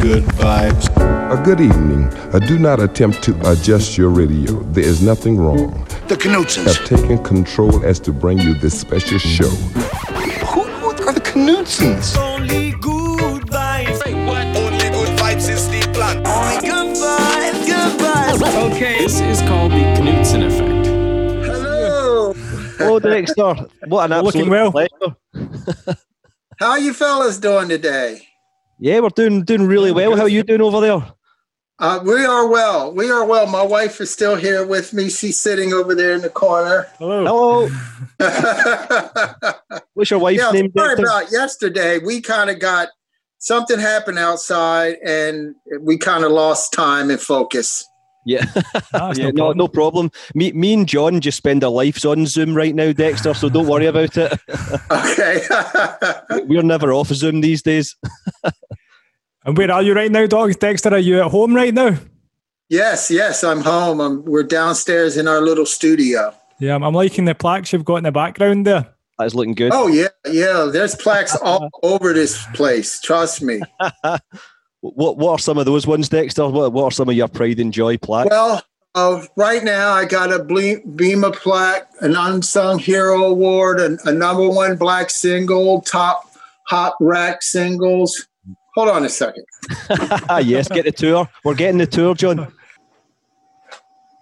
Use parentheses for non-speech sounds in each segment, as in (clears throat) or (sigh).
good vibes. A good evening. Uh, do not attempt to adjust your radio. There is nothing wrong. The Knutsens. Have taken control as to bring you this special show. Who, who are the Knutsens? Only good vibes. Say what? Only good vibes is the plan. Only good vibes, good vibes. Okay, this is called the Knutsen effect. Hello. Oh, Dexter, what an absolute Looking well. pleasure. How you fellas doing today? Yeah, we're doing doing really well. How are you doing over there? Uh, we are well. We are well. My wife is still here with me. She's sitting over there in the corner. Hello. Hello. (laughs) (laughs) What's your wife's yeah, name, sorry Dexter? about yesterday. We kind of got something happened outside, and we kind of lost time and focus. Yeah, That's yeah, no no, no problem. Me, me and John just spend our lives on Zoom right now, Dexter. So don't worry about it. (laughs) (laughs) Okay. (laughs) We're never off Zoom these days. And where are you right now, Doc? Dexter, are you at home right now? yes, yes, I'm home. I'm, we're downstairs in our little studio. Yeah, I'm, I'm liking the plaques you've got in the background there. That's looking good. Oh yeah, yeah. There's plaques all over this place. Trust me. What What are some of those ones, Dexter? What What are some of your pride and joy plaques? Well, uh, right now I got a ble- Beamer plaque, an unsung hero award, and a number one black single, top hot rack singles. Hold on a second. (laughs) yes, get the tour. We're getting the tour, John. (laughs)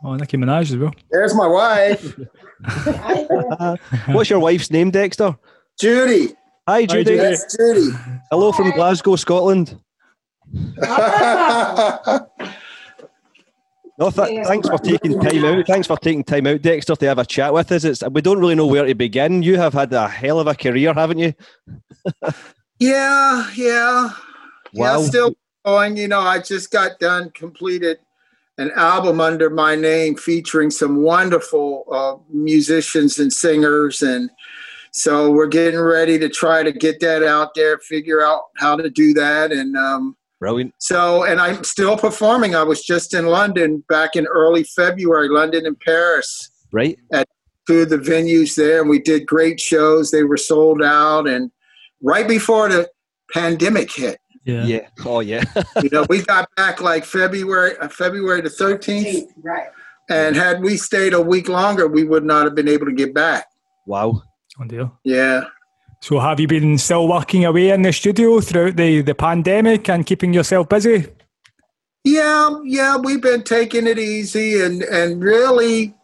Oh, Nicki Minaj as well. There's my wife, (laughs) What's your wife's name, Dexter? Judy. Hi, Judy. Judy. Yes, Judy. Hello from Glasgow, Scotland. No, th- thanks for taking time out. Thanks for taking time out, Dexter, to have a chat with us. It's we don't really know where to begin. You have had a hell of a career, haven't you? (laughs) yeah, yeah. Wow. Yeah, still going. You know, I just got done, completed an album under my name featuring some wonderful uh, musicians and singers. And so we're getting ready to try to get that out there, figure out how to do that. And um, Brilliant. so, and I'm still performing. I was just in London back in early February, London and Paris Right? two of the venues there, and we did great shows. They were sold out, and right before the pandemic hit, Yeah. Yeah. Oh, yeah. (laughs) you know, we got back like February, uh, February the thirteenth, Right. and had we stayed a week longer, we would not have been able to get back. wow. Oh, dear. Yeah, So have you been still working away in the studio throughout the, the pandemic and keeping yourself busy? yeah, yeah. We've been taking it easy, and and really,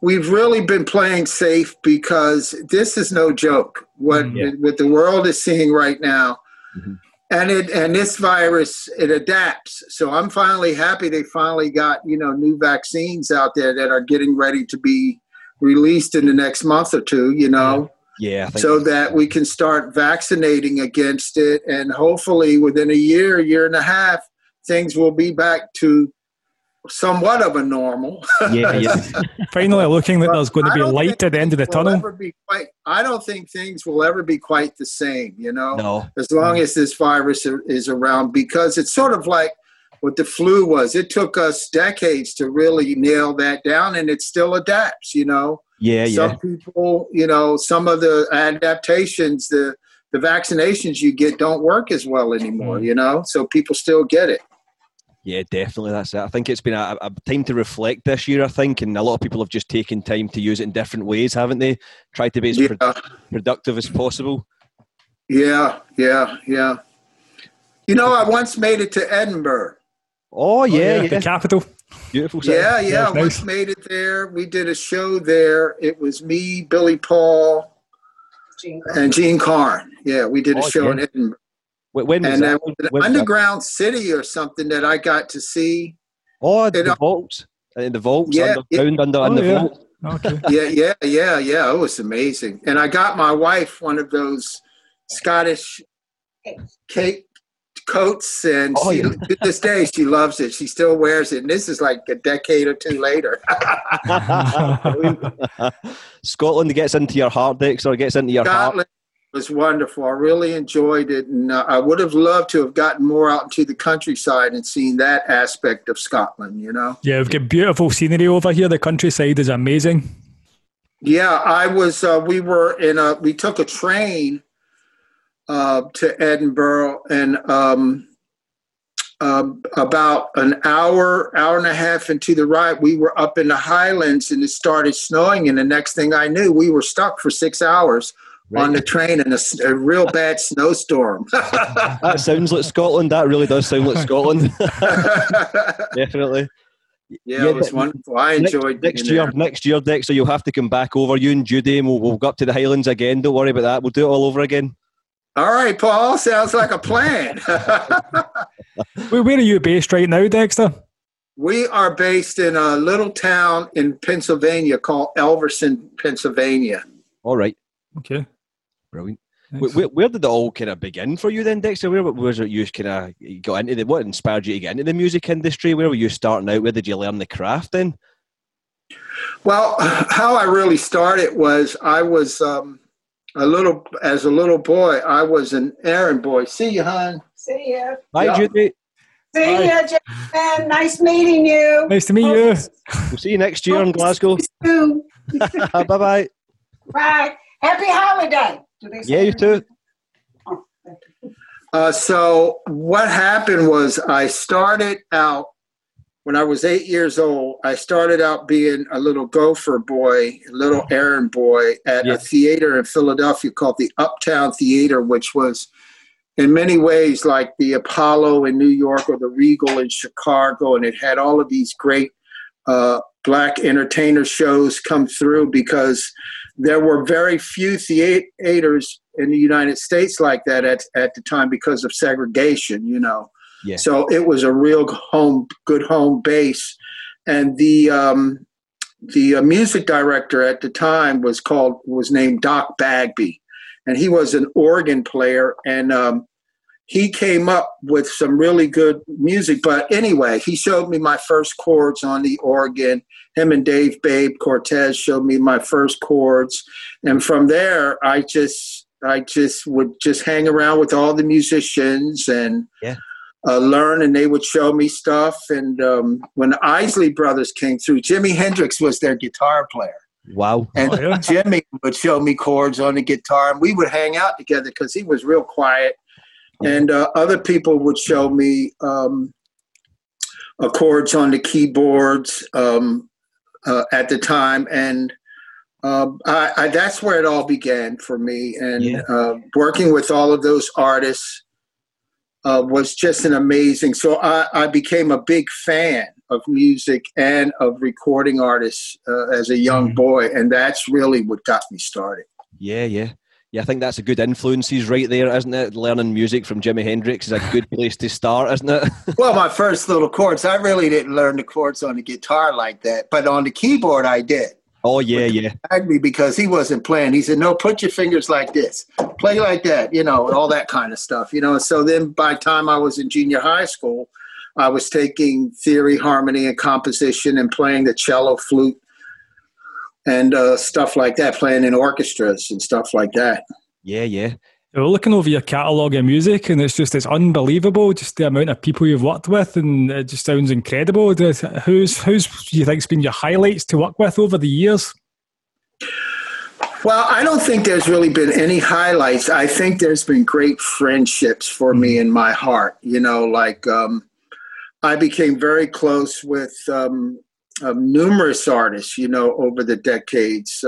we've really been playing safe because this is no joke. What Mm, yeah. what the world is seeing right now. Mhm. and it and this virus it adapts so i'm finally happy they finally got you know new vaccines out there that are getting ready to be released in the next month or two you know Yeah. I think so that we can start vaccinating against it and hopefully within a year year and a half things will be back to somewhat of a normal yeah, yeah. (laughs) Finally looking that there's going to be light at the end of the will tunnel. ever be quite, i don't think things will ever be quite the same you know No. as long mm. as this virus is around because it's sort of like what the flu was it took us decades to really nail that down and it still adapts you know Yeah, yeah. some people you know some of the adaptations the the vaccinations you get don't work as well anymore mm. you know so people still get it Yeah, definitely. That's it. I think it's been a, a time to reflect this year, I think, and a lot of people have just taken time to use it in different ways, haven't they? Tried to be as yeah pro- productive as possible. yeah yeah yeah you know i once made it to edinburgh Oh, yeah, oh, yeah. The capital. Beautiful. city. Yeah, yeah. Yeah, I once nice. made it there. We did a show there. It was me, Billy Paul, and Jean Carn. Yeah, we did a Oh, show yeah. in Edinburgh. Wh- When was And that? that was an When was that? underground city or something that I got to see. Oh, the it- vaults. In the vaults, Yeah, underground, under in Oh, the yeah. vault. Okay. (laughs) Yeah, yeah, yeah, yeah. It was amazing. And I got my wife one of those Scottish cape coats, and Oh, she, yeah. to this day she loves it. She still wears it, and this is like a decade or two later. (laughs) (laughs) Scotland gets into your heart, or gets into your heart. Scotland was wonderful. I really enjoyed it, and uh, I would have loved to have gotten more out into the countryside and seen that aspect of Scotland. You know. Yeah, we've got beautiful scenery over here. The countryside is amazing. Yeah, I was. Uh, we were in a. We took a train uh, to Edinburgh, and um, um, about an hour, hour and a half into the ride, we were up in the highlands and it started snowing. And the next thing I knew, we were stuck for six hours on the train in a real bad (laughs) snowstorm. (laughs) That sounds like Scotland. That really does sound like Scotland. (laughs) Definitely. yeah, it was wonderful. I Next, enjoyed next being year. there. Next year, Dexter, you'll have to come back over. You and Judy, and we'll, we'll go up to the Highlands again. Don't worry about that. We'll do it all over again. All right, Paul. Sounds like a plan. (laughs) Where, where are you based right now, Dexter? we are based in a little town in Pennsylvania called Elverson, Pennsylvania. All right. Okay. Brilliant. Where, where, where did it all kind of begin for you then, Dexter? Where was it you kind of got into the, what inspired you to get into the music industry? Where were you starting out? Where did you learn the craft then? Well, (laughs) how I really started was I was um, a little, as a little boy, I was an errand boy. See you, hon. See ya. Hi, Yeah. Judy. See ya, Jason. Nice meeting you. Nice to meet you. We'll see you next year in Glasgow. Soon. (laughs) bye bye. Bye. Happy holiday. Do they say Yeah, you too. Uh, so what happened was I started out when I was eight years old. I started out being a little gopher boy, a little errand boy at Yeah. a theater in Philadelphia called the Uptown Theater, which was in many ways like the Apollo in New York or the Regal in Chicago, and it had all of these great uh, black entertainer shows come through because there were very few theaters in the United States like that at, at the time because of segregation, you know. Yeah. So it was a real home, good home base. And the um, the uh, music director at the time was called was named Doc Bagby, and he was an organ player. And um, he came up with some really good music. But anyway, he showed me my first chords on the organ. Him and Dave Babe Cortez showed me my first chords, and from there, I just I just would just hang around with all the musicians and Yeah. Uh, learn, and they would show me stuff. And um, when the Isley Brothers came through, Jimi Hendrix was their guitar player. Wow. And Oh, yeah. Jimmy would show me chords on the guitar, and we would hang out together because he was real quiet. And uh, other people would show me um, uh, chords on the keyboards um, uh, at the time, and um, I, I, that's where it all began for me. And Yeah. uh, working with all of those artists uh, was just an amazing. So I, I became a big fan of music and of recording artists uh, as a young Mhm. boy, and that's really what got me started. Yeah, yeah. Yeah, I think that's a good influences right there, isn't it? Learning music from Jimi Hendrix is a good (laughs) place to start, isn't it? (laughs) Well, my first little chords, I really didn't learn the chords on the guitar like that, but on the keyboard I did. Oh, yeah, yeah. Agby because he wasn't playing. He said, "No, put your fingers like this, play like that," you know, and all that kind of stuff, you know. So then, by the time I was in junior high school, I was taking theory, harmony, and composition, and playing the cello, flute, and uh, stuff like that, playing in orchestras and stuff like that. Yeah, yeah. We're looking over your catalogue of music, and it's just it's unbelievable, just the amount of people you've worked with, and it just sounds incredible. Who's who's do you think's been your highlights to work with over the years? Well, I don't think there's really been any highlights. I think there's been great friendships for me in my heart. You know, like um, I became very close with um, um, numerous artists, you know, over the decades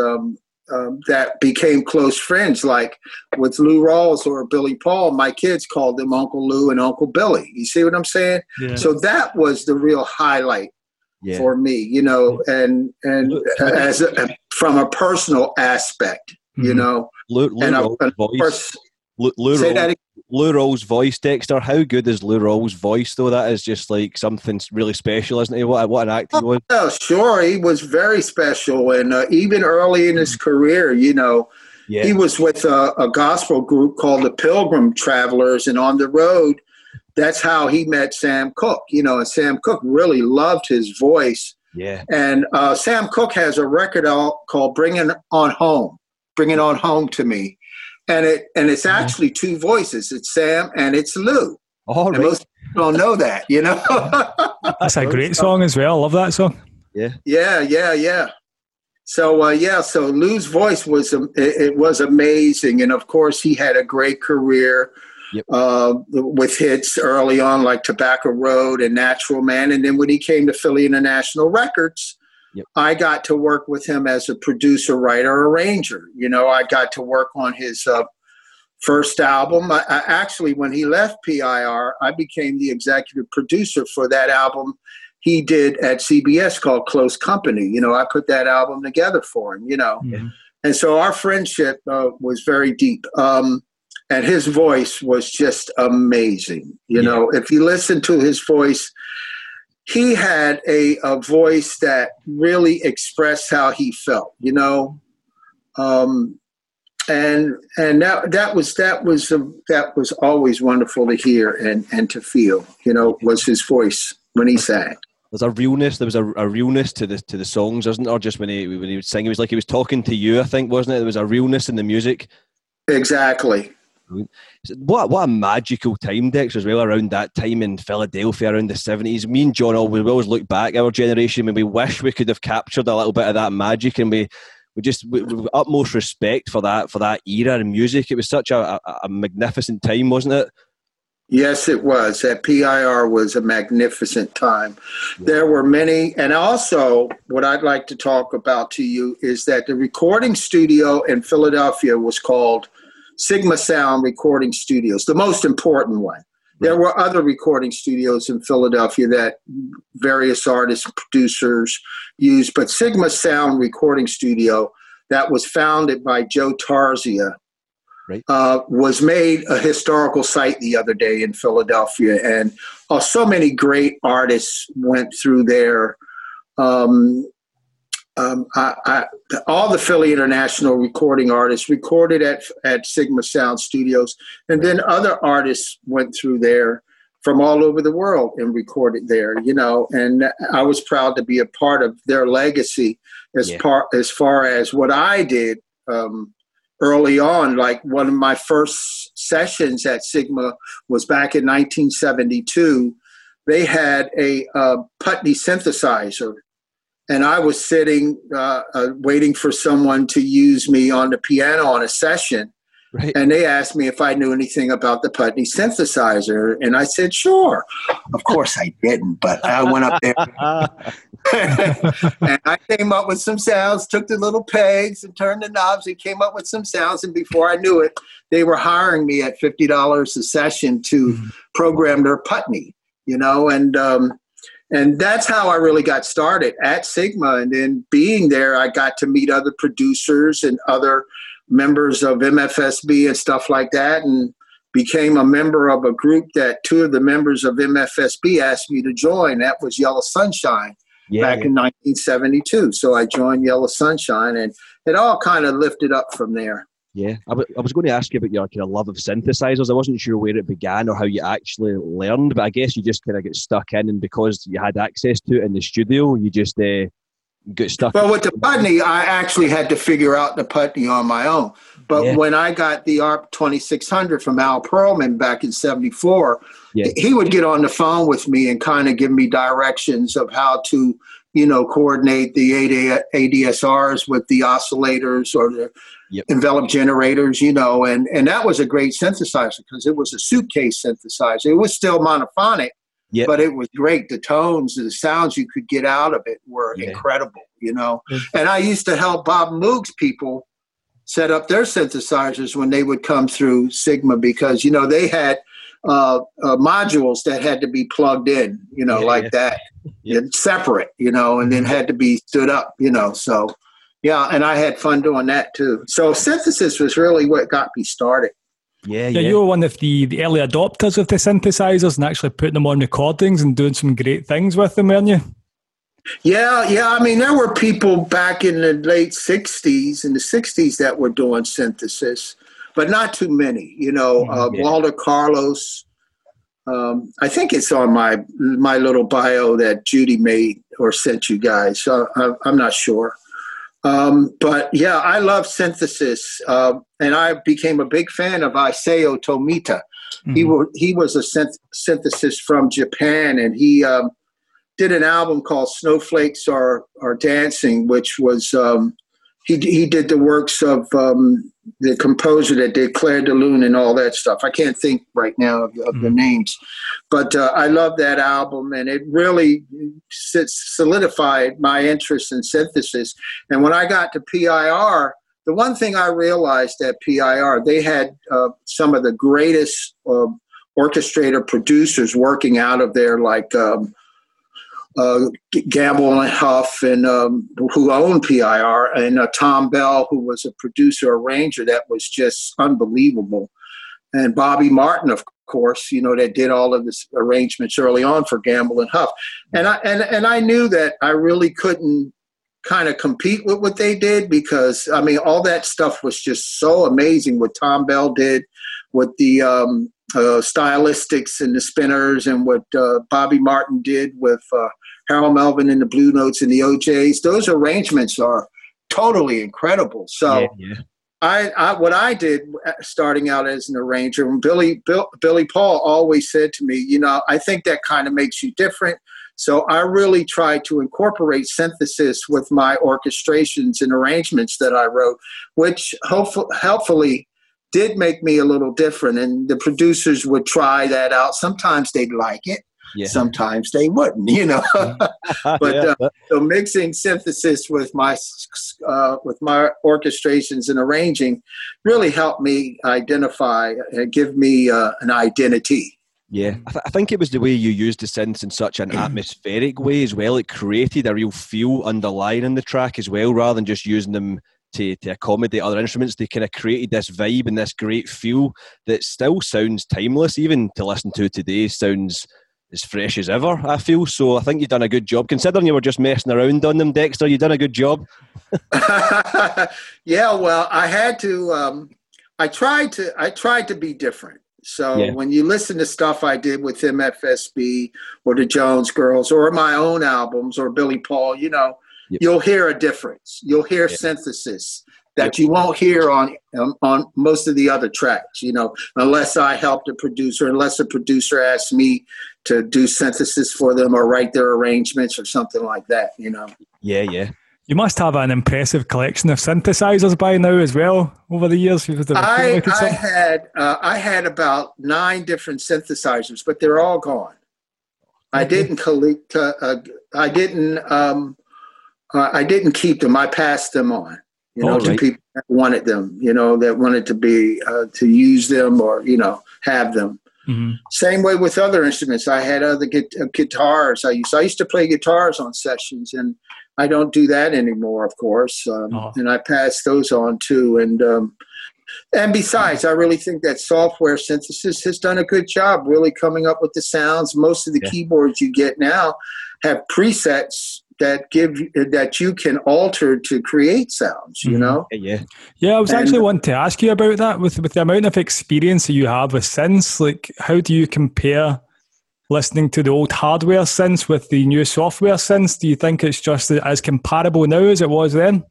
um, that became close friends, like with Lou Rawls or Billy Paul. My kids called them Uncle Lou and Uncle Billy. You see what I'm saying? Yeah. So that was the real highlight Yeah. for me, you know, and and as a, from a personal aspect, you Mhm. know, Lou, Lou and, Rawls' and of voice. course, Lou, Lou, Rawls, Lou Rawls' voice, Dexter. How good is Lou Rawls' voice, though? That is just like something really special, isn't he? What, what an act he was. Yeah, sure. He was very special, and uh, even early in his career, you know, Yeah. he was with a, a gospel group called the Pilgrim Travelers, and on the road, that's how he met Sam Cooke. You know, and Sam Cooke really loved his voice, Yeah. and uh, Sam Cooke has a record out called "Bring It On Home," "Bring It On Home" to me, and it and it's actually two voices. It's Sam and it's Lou. All And right. most people don't know that, you know. (laughs) That's a great song as well. I love that song. Yeah. Yeah, yeah, yeah. So uh, yeah, so Lou's voice was um, it, it was amazing, and of course he had a great career. Yep. uh, with hits early on like Tobacco Road and Natural Man. And then when he came to Philly International Records, Yep. I got to work with him as a producer, writer, arranger. You know, I got to work on his uh, first album. I, I actually, when he left PIR, I became the executive producer for that album he did at CBS called Close Company. You know, I put that album together for him. You know, Mhm. and so our friendship uh, was very deep. Um, and his voice was just amazing. You Yeah. know, if you listen to his voice, he had a, a voice that really expressed how he felt. You know, um, and and that that was that was a, that was always wonderful to hear and and to feel. You know, was his voice when he sang. There's a realness. There was a, a realness to the to the songs, wasn't there? Just when he when he would sing, it was like he was talking to you. I think, wasn't it? There was a realness in the music. Exactly. What what a magical time, Dex, as well. Around that time in Philadelphia, around the seventies, me and John always we always look back our generation and we wish we could have captured a little bit of that magic, and we we just we, we utmost respect for that for that era and music. It was such a, a, a magnificent time, wasn't it? Yes, it was. That PIR was a magnificent time. There were many, and also what I'd like to talk about to you is that the recording studio in Philadelphia was called Sigma Sound Recording Studios, the most important one. There were other recording studios in Philadelphia that various artists, producers used, but Sigma Sound Recording Studio that was founded by Joe Tarsia uh, was made a historical site the other day in Philadelphia, and uh, so many great artists went through there. Um, um, I, I, all the Philly International recording artists recorded at at Sigma Sound Studios, and then other artists went through there from all over the world and recorded there. You know, and I was proud to be a part of their legacy as Yeah. part as far as what I did. Um, early on, like one of my first sessions at Sigma was back in 1972. They had a uh, Putney synthesizer, and I was sitting uh, uh, waiting for someone to use me on the piano on a session. Right. And they asked me if I knew anything about the Putney synthesizer, and I said, "Sure." Of course, I didn't, but I went up there (laughs) and I came up with some sounds, took the little pegs and turned the knobs and came up with some sounds. And before I knew it, they were hiring me at fifty dollars a session to program their Putney, you know, and um, and that's how I really got started at Sigma. And then being there, I got to meet other producers and other members of MFSB and stuff like that, and became a member of a group that two of the members of MFSB asked me to join. That was Yellow Sunshine Yeah, back in 1972. So I joined Yellow Sunshine, and it all kind of lifted up from there. Yeah, I, w- I was going to ask you about your kind of love of synthesizers. I wasn't sure where it began or how you actually learned, but I guess you just kind of get stuck in, and because you had access to it in the studio, you just uh, get stuck. Well, with the Putney, I actually had to figure out the Putney on my own. But Yeah. when I got the ARP 2600 from Al Pearlman back in 74, Yeah. he would get on the phone with me and kind of give me directions of how to, you know, coordinate the AD, ADSRs with the oscillators or the Yep. envelope generators, you know, and, and that was a great synthesizer because it was a suitcase synthesizer. It was still monophonic, Yep. but it was great. The tones, the sounds you could get out of it were Yeah. incredible, you know. And I used to help Bob Moog's people set up their synthesizers when they would come through Sigma because, you know, they had uh, uh, modules that had to be plugged in, you know, Yeah, like yeah. that, Yeah. separate, you know, and then had to be stood up, you know. So, yeah, and I had fun doing that too. So, synthesis was really what got me started. yeah, Yeah, yeah. you were one of the, the early adopters of the synthesizers and actually putting them on recordings and doing some great things with them, weren't you? Yeah, yeah. I mean, there were people back in the late '60s and the '60s that were doing synthesis, but not too many. You know, uh, Yeah. Walter Carlos. Um, I think it's on my my little bio that Judy made or sent you guys. So I, I'm not sure. Um, but yeah, I love synthesis, uh, and I became a big fan of Isao Tomita. He Mhm. was he was a synth- synthesis from Japan, and he um, did an album called Snowflakes Are Are Dancing, which was um, he he did the works of um, the composer that did Clair de Lune and all that stuff. I can't think right now of, of the names, but uh, I love that album, and it really solidified my interest in synthesis. And when I got to PIR, the one thing I realized at PIR, they had uh, some of the greatest uh, orchestrator producers working out of there, like. Um, uh, Gamble and Huff, and um, who owned PIR, and uh, Thom Bell, who was a producer arranger that was just unbelievable, and Bobby Martin, of course, you know that did all of this arrangements early on for Gamble and Huff, and I and and I knew that I really couldn't kind of compete with what they did because I mean all that stuff was just so amazing what Thom Bell did, what the um, uh, stylistics and the spinners and what uh, Bobby Martin did with uh, Harold Melvin and the Blue Notes and the O'Jays. Those arrangements are totally incredible. So. Yeah, yeah. I, I, what I did uh, starting out as an arranger, and Billy Bill, Billy Paul always said to me, you know, I think that kind of makes you different. So I really tried to incorporate synthesis with my orchestrations and arrangements that I wrote, which hopefully, helpfully did make me a little different. And the producers would try that out. Sometimes they'd like it, Yeah. sometimes they wouldn't, you know. (laughs) (laughs) but Yeah. uh, so mixing synthesis with my uh, with my orchestrations and arranging really helped me identify, uh, give me uh, an identity. Yeah, I, th- I think it was the way you used the synths in such an (clears throat) atmospheric way as well. It created a real feel underlying in the track as well, rather than just using them to, to accommodate other instruments. They kind of created this vibe and this great feel that still sounds timeless, even to listen to today, sounds as fresh as ever, I feel. So I think you've done a good job. Considering you were just messing around on them, Dexter, you've done a good job. (laughs) yeah, well, I had to. Um, I tried to. I tried to be different. So Yeah. when you listen to stuff I did with MFSB or the Jones Girls or my own albums or Billy Paul, you know, Yep. you'll hear a difference. You'll hear Yep. synthesis that you won't hear on um, on most of the other tracks. You know, unless I help the producer, unless the producer asks me to do synthesis for them or write their arrangements or something like that. You know. Yeah, yeah. You must have an impressive collection of synthesizers by now as well. Over the years, I, I had uh, I had about nine different synthesizers, but they're all gone. I didn't collect. Uh, uh, I didn't. Um, uh, I didn't keep them. I passed them on. You know, All to right. people that wanted them. You know, that wanted to be uh, to use them or you know have them. Mhm. Same way with other instruments. I had other uh, guitars. I used I used to play guitars on sessions, and I don't do that anymore, of course. Um, Oh. And I pass those on too. And um, and besides, I really think that software synthesis has done a good job, really coming up with the sounds. Most of the Yeah. keyboards you get now have presets that give you- that you can alter to create sounds. You Mhm. know. Yeah, yeah. Yeah, I was And- actually wanting to ask you about that with with the amount of experience that you have with synths. Like, how do you compare listening to the old hardware synths with the new software synths? Do you think it's just as comparable now as it was then?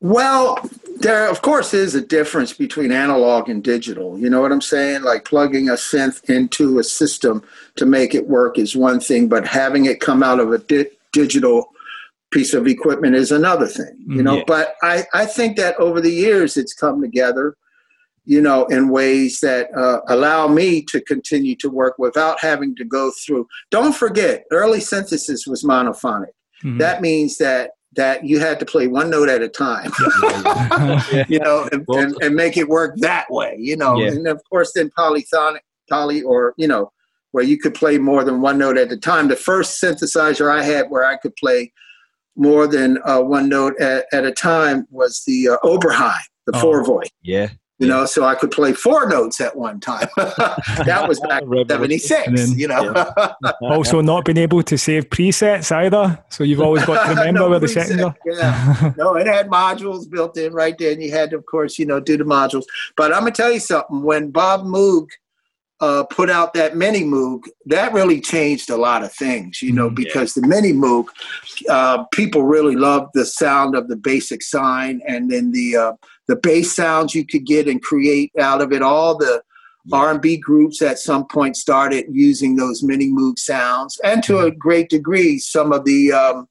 Well, there of course is a difference between analog and digital. You know what I'm saying? Like plugging a synth into a system to make it work is one thing, but having it come out of a di- digital piece of equipment is another thing. You know, Yeah. but I I think that over the years it's come together. You know, in ways that uh, allow me to continue to work without having to go through. Don't forget, early synthesis was monophonic. Mhm. That means that that you had to play one note at a time (laughs) you know, and, and, and make it work that way, you know. Yeah. And of course, then polyphonic, poly, or you know, where you could play more than one note at a time. The first synthesizer I had where I could play more than uh, one note at, at a time was the uh, Oberheim, the Oh. four voice. Yeah. You know, so I could play four notes at one time. (laughs) that was back in '76. Then- You know, (laughs) also, not being able to save presets either. So you've always got to (laughs) remember No where the preset, settings are. Yeah. no, it had modules built in right there, and you had to, of course, you know, do the modules. But I'm gonna tell you something. When Bob Moog uh, put out that Mini Moog, that really changed a lot of things, you know, Mm, because the Mini Moog, uh, people really loved the sound of the basic sine, and then the uh, the bass sounds you could get and create out of it. All the R&B groups at some point started using those Mini Moog sounds, and to a great degree, some of the um,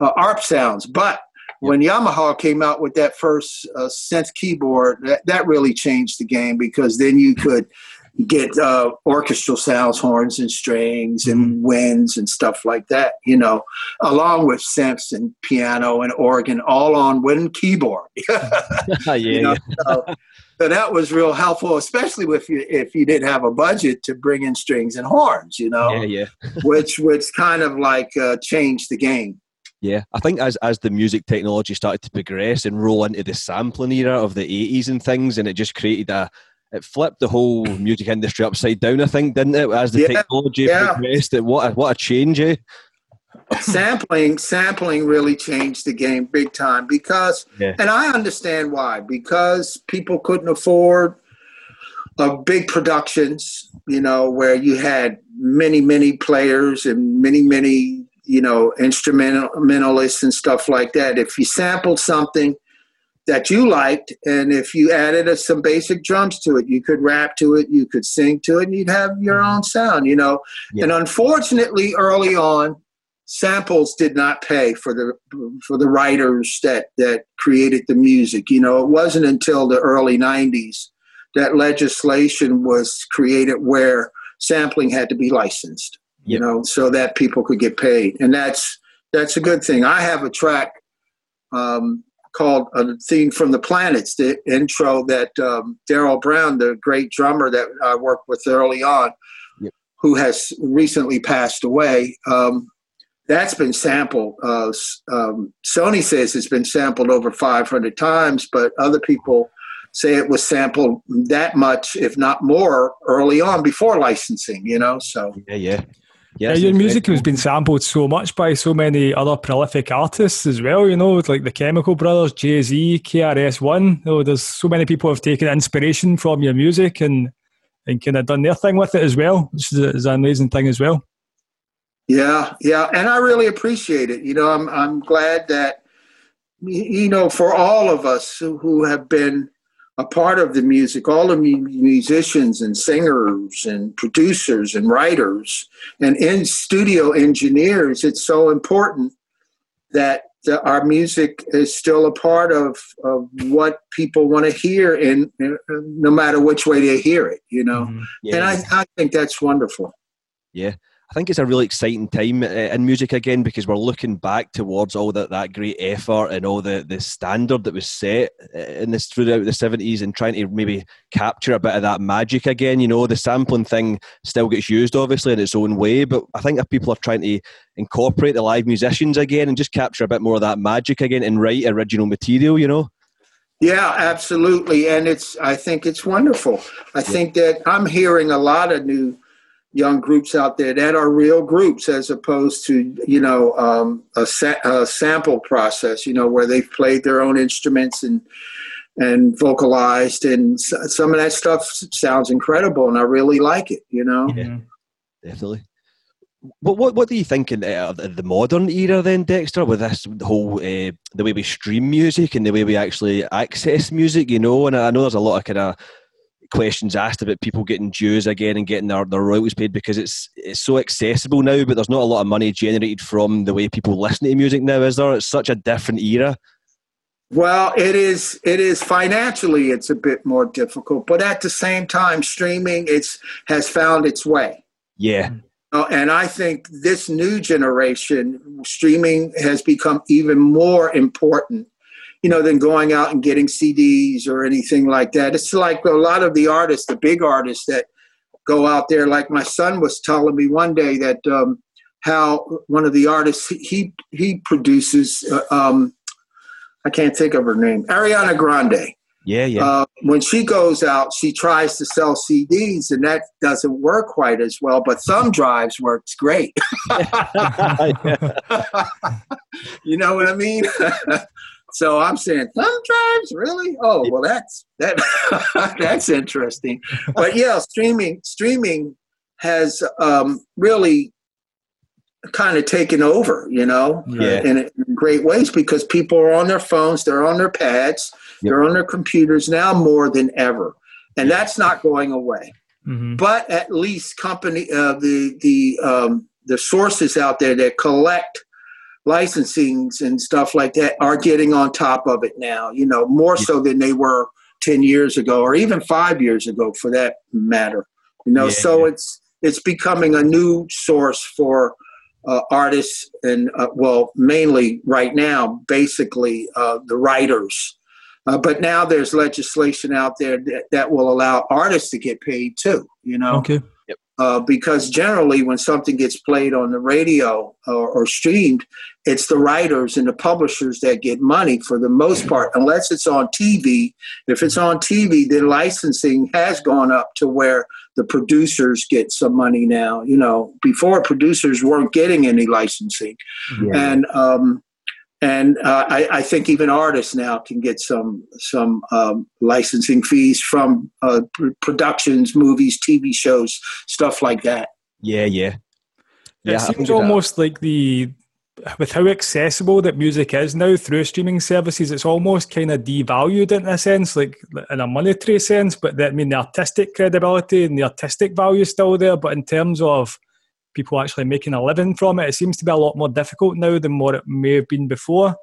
uh, ARP sounds. But when Yamaha came out with that first uh, synth keyboard, that, that really changed the game because then you could (laughs) get uh, orchestral sounds, horns and strings and winds and stuff like that, you know, along with synths and piano and organ, all on one keyboard. (laughs) (laughs) yeah, you know, so, so that was real helpful, especially if you if you didn't have a budget to bring in strings and horns, you know, yeah, yeah. (laughs) which which kind of like uh, changed the game. Yeah, I think as as the music technology started to progress and roll into the sampling era of the eighties and things, and it just created a it flipped the whole (laughs) music industry upside down. I think, didn't it? As the Yeah, technology yeah. progressed, it what a, what a change, eh? sampling sampling really changed the game big time because Yeah. and i understand why because people couldn't afford uh, big productions you know where you had many many players and many many you know instrumentalists and stuff like that if you sampled something that you liked and if you added uh, some basic drums to it you could rap to it you could sing to it and you'd have your own sound you know? Yeah. and unfortunately early on samples did not pay for the for the writers that that created the music you know? It wasn't until the early 90s that legislation was created where sampling had to be licensed you know so that people could get paid and that's that's a good thing. I have a track um, called a theme from the planets the intro that um, daryl brown the great drummer that i worked with early on Yep. who has recently passed away um, that's been sampled. Uh, um, Sony says it's been sampled over 500 times, but other people say it was sampled that much, if not more, early on before licensing. You know, so Yeah, yeah, Yeah, it's your music incredible. has been sampled so much by so many other prolific artists as well, you know, like the Chemical Brothers, Jay Z, KRS-One. You know, there's so many people have taken inspiration from your music and, and kind of done their thing with it as well, which is, is an amazing thing as well. yeah, yeah, and I really appreciate it. You know, I'm I'm glad that you know for all of us who, who have been a part of the music, all the mu- musicians and singers and producers and writers and in studio engineers, it's so important that the, our music is still a part of, of what people want to hear, and uh, no matter which way they hear it, you know. Yeah, And I, I think that's wonderful. Yeah. I think it's a really exciting time uh, in music again because we're looking back towards all that, that great effort and all the, the standard that was set uh, in this throughout the 70s and trying to maybe capture a bit of that magic again. You know, the sampling thing still gets used obviously in its own way, but I think if people are trying to incorporate the live musicians again and just capture a bit more of that magic again and write original material, you know? Yeah, absolutely. And it's I think it's wonderful. I think that I'm hearing a lot of new young groups out there that are real groups as opposed to, you know, um, a, sa- a sample process, you know, where they've played their own instruments and and vocalized and s- some of that stuff s- sounds incredible and I really like it, you know. Yeah. Definitely. What, what what do you think in uh, the the modern era then, Dexter, with this whole uh, the way we stream music and the way we actually access music? You know, and I know there's a lot of kind of questions asked about people getting dues again and getting their, their royalties paid because it's it's so accessible now, but there's not a lot of money generated from the way people listen to music now, is there? It's such a different era. Well, it is. It is financially, it's a bit more difficult, but at the same time, streaming it's has found its way. Yeah, Uh, and I think this new generation, streaming has become even more important, you know, than going out and getting CDs or anything like that. It's like a lot of the artists, the big artists that go out there. Like my son was telling me one day that um, how one of the artists he he produces. Uh, um, I can't think of her name, Ariana Grande yeah, yeah. uh, when she goes out, she tries to sell CDs, and that doesn't work quite as well. But thumb drives works great. (laughs) (laughs) you know what I mean? (laughs) so I'm saying thumb drives, really? Oh, well, that's that. (laughs) that's interesting. But yeah, streaming streaming has um, really kind of taken over. You know, Yeah. in, in great ways because people are on their phones, they're on their pads, Yep. they're on their computers now more than ever, and that's not going away Mhm. but at least company uh, the the um, the sources out there that collect licensings and stuff like that are getting on top of it now. You know, more so than they were ten years ago, or even five years ago, for that matter. You know, Yeah, so yeah. it's it's becoming a new source for uh, artists and uh, well, mainly right now, basically uh, the writers. Uh, but now there's legislation out there that, that will allow artists to get paid too. You know, Okay. Uh, because generally when something gets played on the radio or, or streamed, it's the writers and the publishers that get money for the most part, unless it's on TV. If it's on TV, then licensing has gone up to where the producers get some money now. You know, before producers weren't getting any licensing, and um, and uh, I, I think even artists now can get some some um, licensing fees from uh, pr- productions, movies, TV shows, stuff like that. Yeah, yeah. yeah. it I seems think that- almost like the with how accessible that music is now through streaming services, it's almost kind of devalued in a sense, like in a monetary sense. But that, I mean, the artistic credibility and the artistic value is still there. But in terms of people actually making a living from it, it seems to be a lot more difficult now than what it may have been before.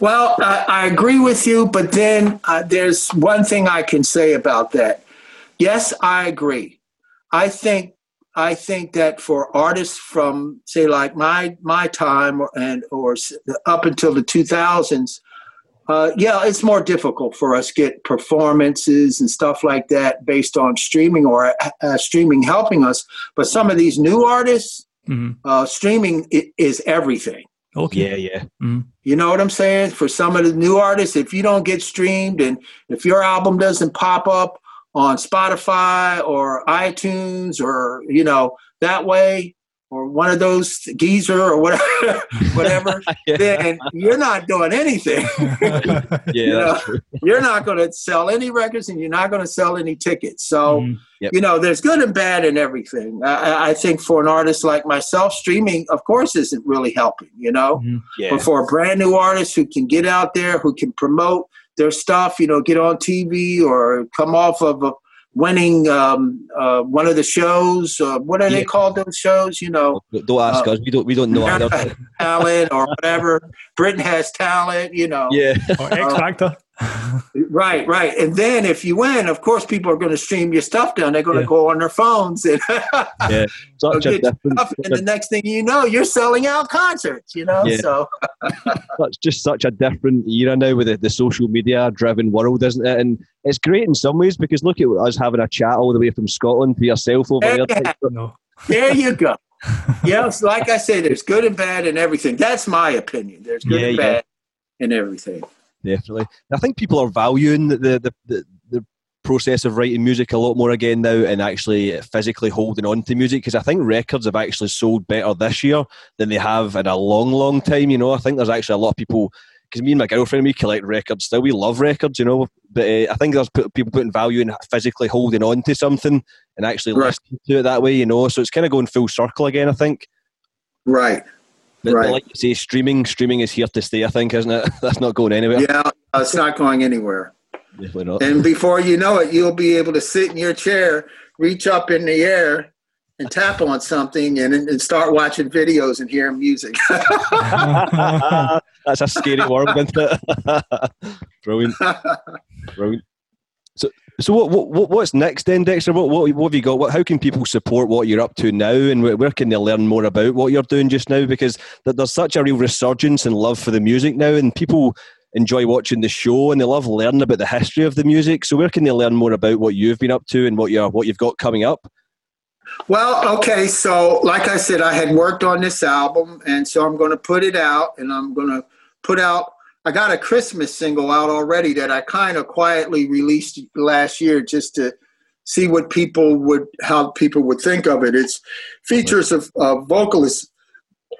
Well, I, I agree with you, but then uh, there's one thing I can say about that. Yes, I agree. I think I think that for artists from say like my my time and or up until the 2000s, uh, yeah, it's more difficult for us get performances and stuff like that based on streaming or uh, streaming helping us. But some of these new artists, hmm uh, streaming is everything. Okay. Yeah, yeah. Mhm. You know what I'm saying? For some of the new artists, if you don't get streamed and if your album doesn't pop up on Spotify or iTunes or, you know, that way, or one of those Deezer or whatever, (laughs) whatever, (laughs) then you're not doing anything. (laughs) Yeah, You true. you're not going to sell any records and you're not going to sell any tickets. So, Mhm. Yep. you know, there's good and bad in everything. I, I- think for an artist like myself, streaming, of course, isn't really helping, you know? Mhm. Yeah. But for a brand new artist who can get out there, who can promote their stuff, you know, get on TV or come off of a winning um, uh, one of the shows. Uh, what are they Yeah. called? Those shows, you know, Don't ask Uh, us. We don't. We don't know. either. American Talent or whatever. Britain has talent, you know. yeah. Or X Factor. Right, right. And then if you win, of course, people are going to stream your stuff down. They're going to go on their phones and (laughs) Yeah. Such a get stuff. And the next thing you know, you're selling out concerts. You know, Yeah. so (laughs) That's just such a different era now with the, the social media driven world, isn't it? And it's great in some ways because look at us having a chat all the way from Scotland for yourself over There there. you No. There you go. (laughs) yes, like I say, there's good and bad in everything. That's my opinion. There's good Yeah, and yeah. bad in everything. Definitely. I think people are valuing the, the, the, the process of writing music a lot more again now and actually physically holding on to music because I think records have actually sold better this year than they have in a long, long time. You know, I think there's actually a lot of people. Because me and my girlfriend, we collect records still. We love records, you know. But uh, I think there's people putting value in physically holding on to something and actually Right. listening to it that way, you know. So it's kind of going full circle again, I think. Right. But, Right. like you say, streaming, streaming is here to stay. I think, isn't it? (laughs) That's not going anywhere. Yeah, it's not going anywhere. Definitely not. And before you know it, you'll be able to sit in your chair, reach up in the air, and tap on something and, and start watching videos and hearing music. (laughs) (laughs) That's a scary world, isn't it? Brilliant. Brilliant. So, so what, what, what- what's next then, Dexter? What, what, what have you got? What, how can people support what you're up to now, and where, where can they learn more about what you're doing just now? Because th- there's such a real resurgence and love for the music now, and people enjoy watching the show and they love learning about the history of the music. So, where can they learn more about what you've been up to and what you're what you've got coming up? Well, okay, so like I said, I had worked on this album, and so I'm going to put it out, and I'm going to put out. I got a Christmas single out already that I kind of quietly released last year just to see what people would, how people would think of it. It's features of a vocalist.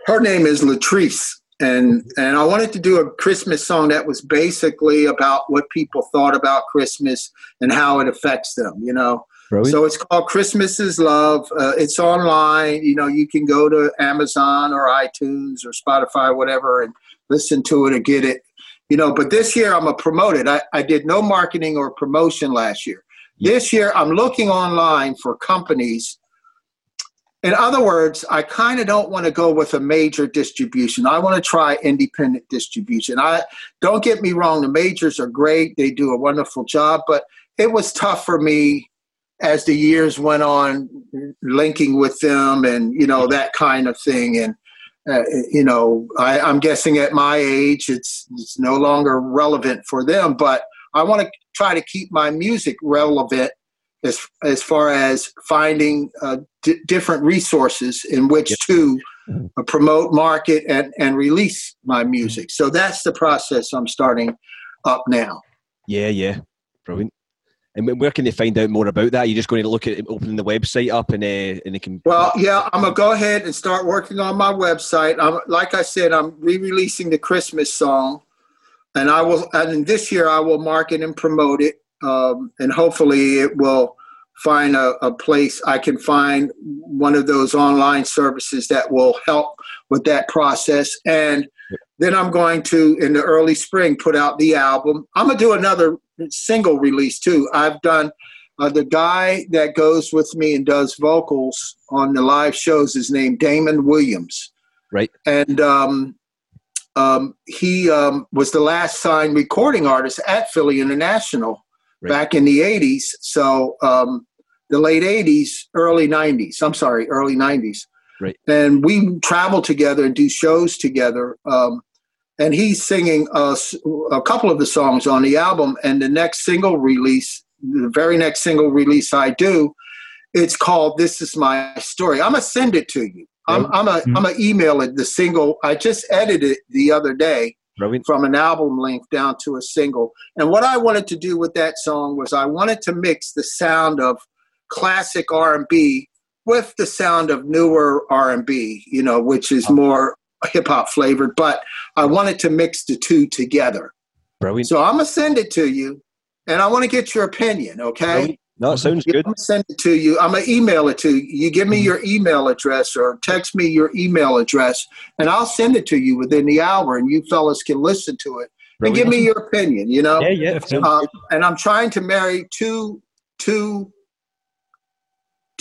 Her name is Latrice, and and I wanted to do a Christmas song that was basically about what people thought about Christmas and how it affects them. You know. Brilliant. So it's called Christmas is Love. Uh, it's online. You know, you can go to Amazon or iTunes or Spotify, whatever, and listen to it or get it. You know, but this year I'm a promote it. I, I did no marketing or promotion last year. This year I'm looking online for companies in other words, I kind of don't want to go with a major distribution. I want to try independent distribution. I don't get me wrong, the majors are great. They do a wonderful job, but it was tough for me as the years went on linking with them and you know that kind of thing and uh, you know I, i'm guessing at my age it's it's no longer relevant for them but i want to try to keep my music relevant as as far as finding uh, d- different resources in which Yep. to uh, promote market and and release my music so that's the process i'm starting up now Yeah, yeah, brilliant. And where can they find out more about that? You're just going to look at opening the website up and uh, and they can. Well, yeah, I'm gonna go ahead and start working on my website. I'm like I said, I'm re-releasing the Christmas song, and I will. And this year, I will market and promote it, um, and hopefully, it will find a, a place. I can find one of those online services that will help with that process, and then I'm going to, in the early spring, put out the album. I'm gonna do another single release too. I've done uh, the guy that goes with me and does vocals on the live shows is named Damon Williams. Right. And um, um, he um, was the last signed recording artist at Philly International Right. back in the 80s. So um, the late 80s, early 90s. I'm sorry, early 90s. Right. And we travel together and do shows together. Um, and he's singing a, s- a couple of the songs on the album. And the next single release, the very next single release I do, it's called "This Is My Story." I'm gonna send it to you. I'm I'm a gonna email it. The single I just edited it the other day Brilliant. from an album length down to a single. And what I wanted to do with that song was I wanted to mix the sound of classic R&B with the sound of newer R&B, you know, which is oh. more hip hop flavored, but I wanted to mix the two together. Brilliant. So I'm going to send it to you and I want to get your opinion, okay? Brilliant. No, it sounds Yeah, good. I'm gonna send it to you. I'm gonna email it to you. You give me mm-hmm. your email address or text me your email address, and I'll send it to you within the hour, and you fellas can listen to it and give me your opinion. You know, Yeah, yeah. Um, good. and I'm trying to marry two two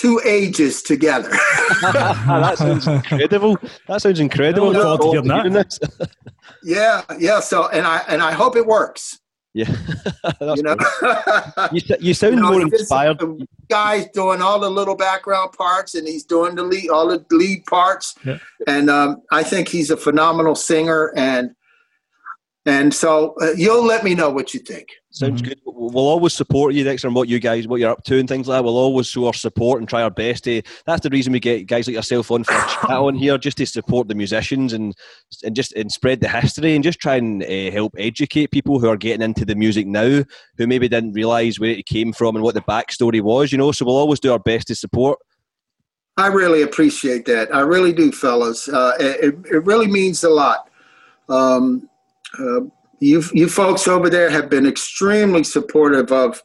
two ages together. (laughs) that sounds incredible. That sounds incredible. I look forward to Look hearing this. yeah, yeah. So, and I and I hope it works. yeah. (laughs) That's you know, (laughs) you, s- you sound You know, more inspired. the guy's doing all the little background parts, and he's doing the lead, all the lead parts. Yeah. And um, I think he's a phenomenal singer, and and so uh, you'll let me know what you think. Sounds Mhm. good. We'll we'll always support you, Dexter, and what you guys, what you're up to, and things like that. We'll always show our support and try our best to. That's the reason we get guys like yourself on for a (laughs) chat on here, just to support the musicians and and just and spread the history and just try and uh, help educate people who are getting into the music now, who maybe didn't realise where it came from and what the backstory was. You know, so we'll always do our best to support. I really appreciate that. I really do, fellas. Uh, it, it really means a lot. Um, uh, you, you folks over there have been extremely supportive of,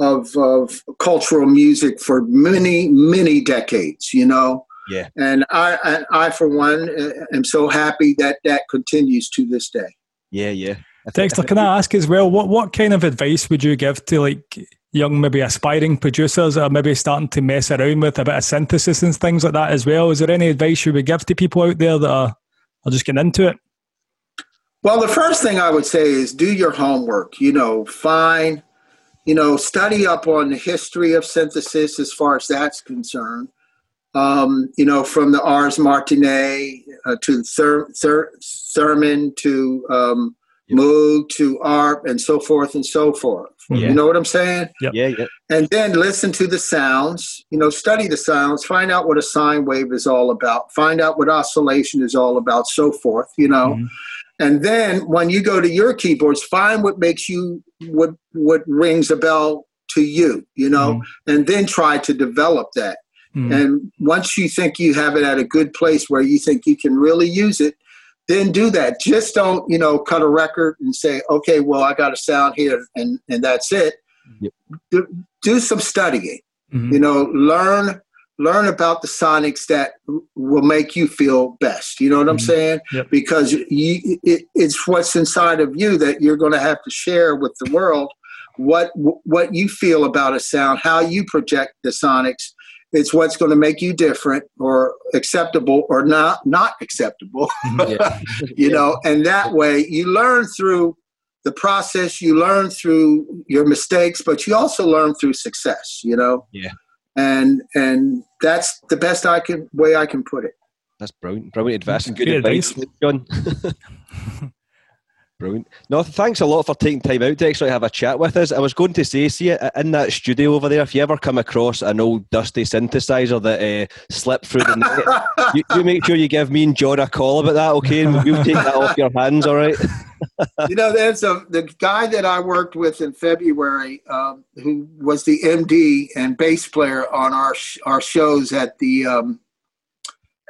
of, of cultural music for many, many decades, you know? Yeah. And I, and I, for one, uh, am so happy that that continues to this day. Yeah, yeah. Dexter, can I ask as well, what, what kind of advice would you give to like young, maybe aspiring producers that are maybe starting to mess around with a bit of synthesis and things like that as well? Is there any advice you would give to people out there that are, are just getting into it? Well, the first thing I would say is do your homework. You know, find, you know, study up on the history of synthesis as far as that's concerned. Um, you know, from the Ondes Martenot uh, to Thur- Thur- Theremin to um, Yep. Moog to ARP and so forth and so forth. Yeah. You know what I'm saying? Yep. Yeah, yeah. and then listen to the sounds you know study the sounds find out what a sine wave is all about find out what oscillation is all about so forth you know Mhm. And then when you go to your keyboards find what makes you what what rings a bell to you you know and then try to develop that Mhm. and once you think you have it at a good place where you think you can really use it then do that just don't you know cut a record and say okay well i got a sound here and and that's it Yep. do, do some studying Mhm. you know learn learn about the sonics that will make you feel best you know what i'm Mhm. saying Yep. because you, it, it's what's inside of you that you're going to have to share with the world what what you feel about a sound how you project the sonics It's what's going to make you different or acceptable or not not acceptable. (laughs) Yeah. you know, and that way you learn through the process, you learn through your mistakes, but you also learn through success, you know? Yeah. And and that's the best I can way I can put it. That's brilliant. Brilliant advice and good Good advice, John. (laughs) brilliant. No, thanks a lot for taking time out to actually have a chat with us. I was going to say, see, in that studio over there, if you ever come across an old dusty synthesizer that uh, slipped through the net, you, you make sure you give me and John a call about that, okay? And we'll take that off your hands, all right? (laughs) you know, there's a the guy that I worked with in February, um, who was the MD and bass player on our sh- our shows at the um,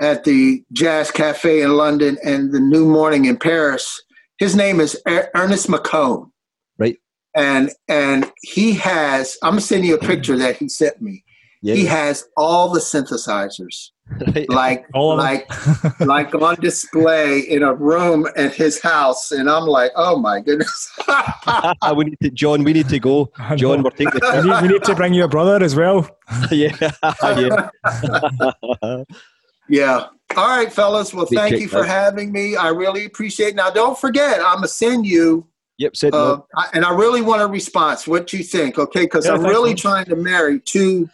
at the Jazz Cafe in London and the New Morning in Paris. His name is Er- Ernest McCone, Right. and and he has. I'm sending you a picture that he sent me. Yeah. He has all the synthesizers, right. like (laughs) All like (laughs) like on display in a room at his house, and I'm like, oh my goodness. (laughs) we need to, John, we need to go. John, we're taking we, need, we need to bring your brother as well. yeah, yeah. Yeah. All right, fellas. Well, thank kick, you for bud. having me. I really appreciate it. Now, don't forget, I'm going to send you, Yep, said uh. I- and I really want a response. What you think, okay? Because Yeah, I'm really man. trying to marry two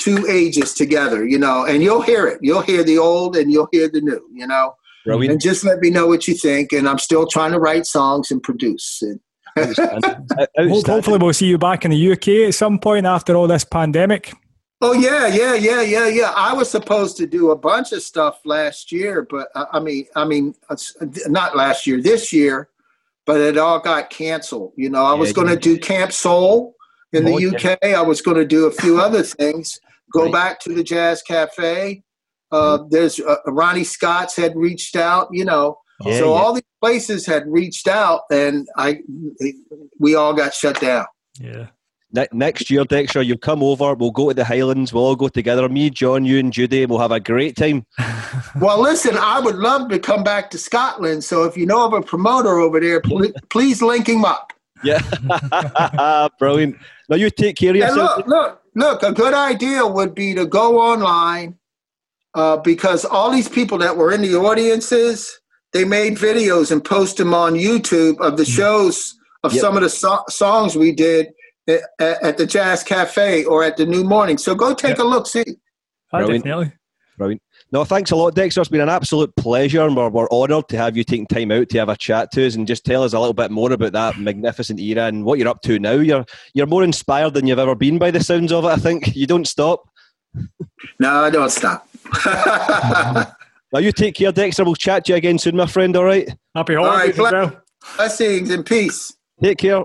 two ages together, you know, and you'll hear it. You'll hear the old and you'll hear the new, you know. Brilliant. And just let me know what you think. And I'm still trying to write songs and produce. And Outstanding. (laughs) Outstanding. Hopefully, we'll see you back in the UK at some point after all this pandemic. Oh yeah, yeah, yeah, yeah, yeah. I was supposed to do a bunch of stuff last year, but uh, I mean, I mean, it's- not last year, this year, but it all got canceled. You know, I was going to yeah. do Camp Soul in the Oh, yeah. UK. I was going to do a few other things. Go Right. back to the Jazz Cafe. Uh, there's uh, Ronnie Scott's had reached out. You know, Yeah, so yeah. all these places had reached out, and I, we all got shut down. Yeah. Ne- next year, Dexter, you'll come over. We'll go to the Highlands. We'll all go together. Me, John, you, and Judy. We'll have a great time. (laughs) Well, listen, I would love to come back to Scotland. So if you know of a promoter over there, pl- (laughs) please link him up. Yeah, (laughs) brilliant. Now you take care of And yourself. look, look, look, a good idea would be to go online uh, because all these people that were in the audiences, they made videos and post them on YouTube of the shows of Yep. some of the so- songs we did at, at the Jazz Cafe or at the New Morning. So go take a look, see. Ah, Brilliant. definitely. Brilliant. No, thanks a lot, Dexter. It's been an absolute pleasure, and we're, we're honoured to have you taking time out to have a chat to us and just tell us a little bit more about that magnificent era and what you're up to now. You're you're more inspired than you've ever been by the sounds of it. I think you don't stop. (laughs) No, I don't stop. (laughs) well, you take care, Dexter. We'll chat to you again soon, my friend. All right. Happy holidays as ble- well. Blessings and peace. Take care.